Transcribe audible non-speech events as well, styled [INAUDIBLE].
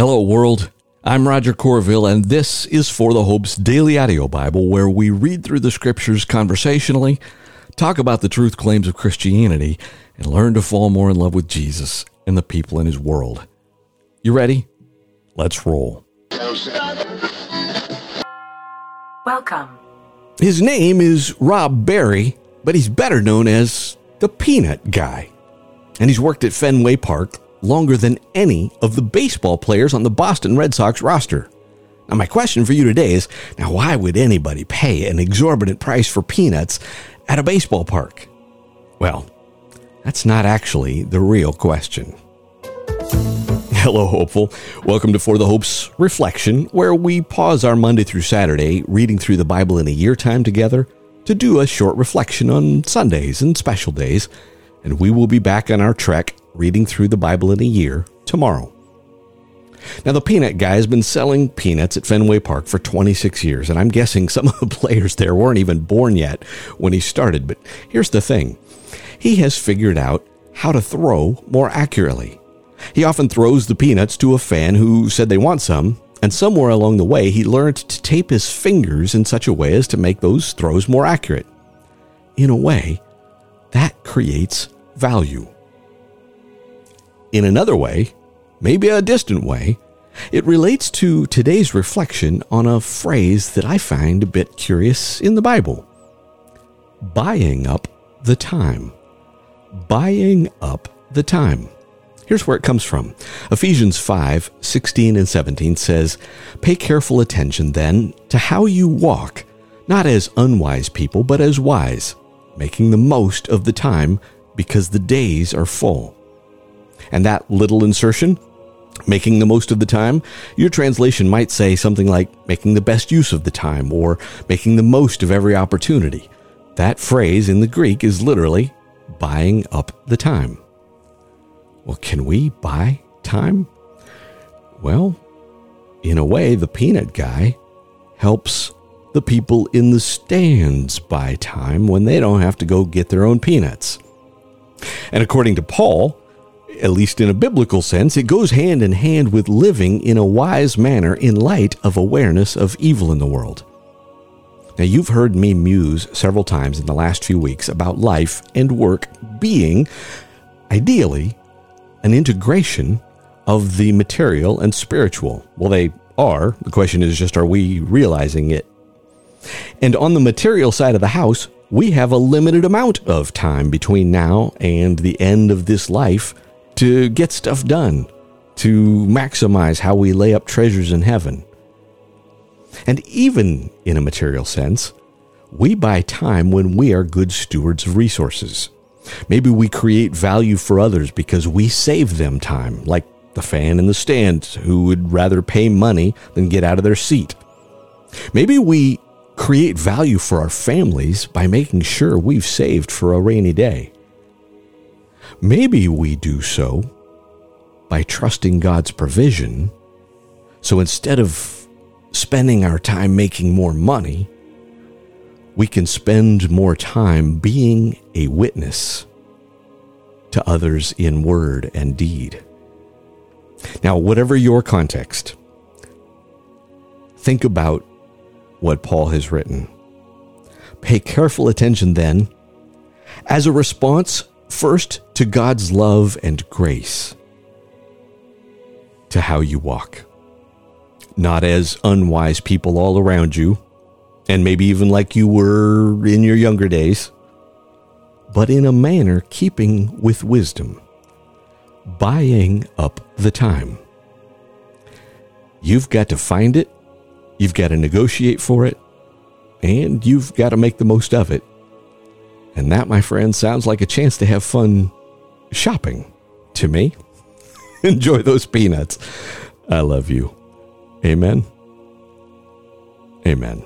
Hello, world. I'm Roger Corville, and this is For the Hope's Daily Audio Bible, where we read through the scriptures conversationally, talk about the truth claims of Christianity, and learn to fall more in love with Jesus and the people in his world. You ready? Let's roll. Welcome. His name is Rob Barry, but he's better known as the Peanut Guy. And he's worked at Fenway Park longer than any of the baseball players on the Boston Red Sox roster. Now, my question for you today is now, why would anybody pay an exorbitant price for peanuts at a baseball park? Well, that's not actually the real question. Hello, hopeful. Welcome to For the Hope's Reflection, where we pause our Monday through Saturday reading through the Bible in a year time together to do a short reflection on Sundays and special days. And we will be back on our trek reading through the Bible in a year tomorrow. Now, the peanut guy has been selling peanuts at Fenway Park for 26 years, and I'm guessing some of the [LAUGHS] players there weren't even born yet when he started. But here's the thing he has figured out how to throw more accurately. He often throws the peanuts to a fan who said they want some, and somewhere along the way, he learned to tape his fingers in such a way as to make those throws more accurate. In a way, that creates value. In another way, maybe a distant way, it relates to today's reflection on a phrase that I find a bit curious in the Bible buying up the time. Buying up the time. Here's where it comes from. Ephesians 5 16 and 17 says, Pay careful attention then to how you walk, not as unwise people, but as wise, making the most of the time because the days are full. And that little insertion, making the most of the time, your translation might say something like making the best use of the time or making the most of every opportunity. That phrase in the Greek is literally buying up the time. Well, can we buy time? Well, in a way, the peanut guy helps the people in the stands buy time when they don't have to go get their own peanuts. And according to Paul, at least in a biblical sense, it goes hand in hand with living in a wise manner in light of awareness of evil in the world. Now, you've heard me muse several times in the last few weeks about life and work being, ideally, an integration of the material and spiritual. Well, they are. The question is just are we realizing it? And on the material side of the house, we have a limited amount of time between now and the end of this life to get stuff done, to maximize how we lay up treasures in heaven. And even in a material sense, we buy time when we are good stewards of resources. Maybe we create value for others because we save them time, like the fan in the stand who would rather pay money than get out of their seat. Maybe we create value for our families by making sure we've saved for a rainy day. Maybe we do so by trusting God's provision. So instead of spending our time making more money, we can spend more time being a witness to others in word and deed. Now, whatever your context, think about what Paul has written. Pay careful attention then, as a response, first to God's love and grace, to how you walk. Not as unwise people all around you and maybe even like you were in your younger days, but in a manner keeping with wisdom, buying up the time. You've got to find it, you've got to negotiate for it, and you've got to make the most of it. And that, my friend, sounds like a chance to have fun shopping to me. [LAUGHS] Enjoy those peanuts. I love you. Amen. Amen.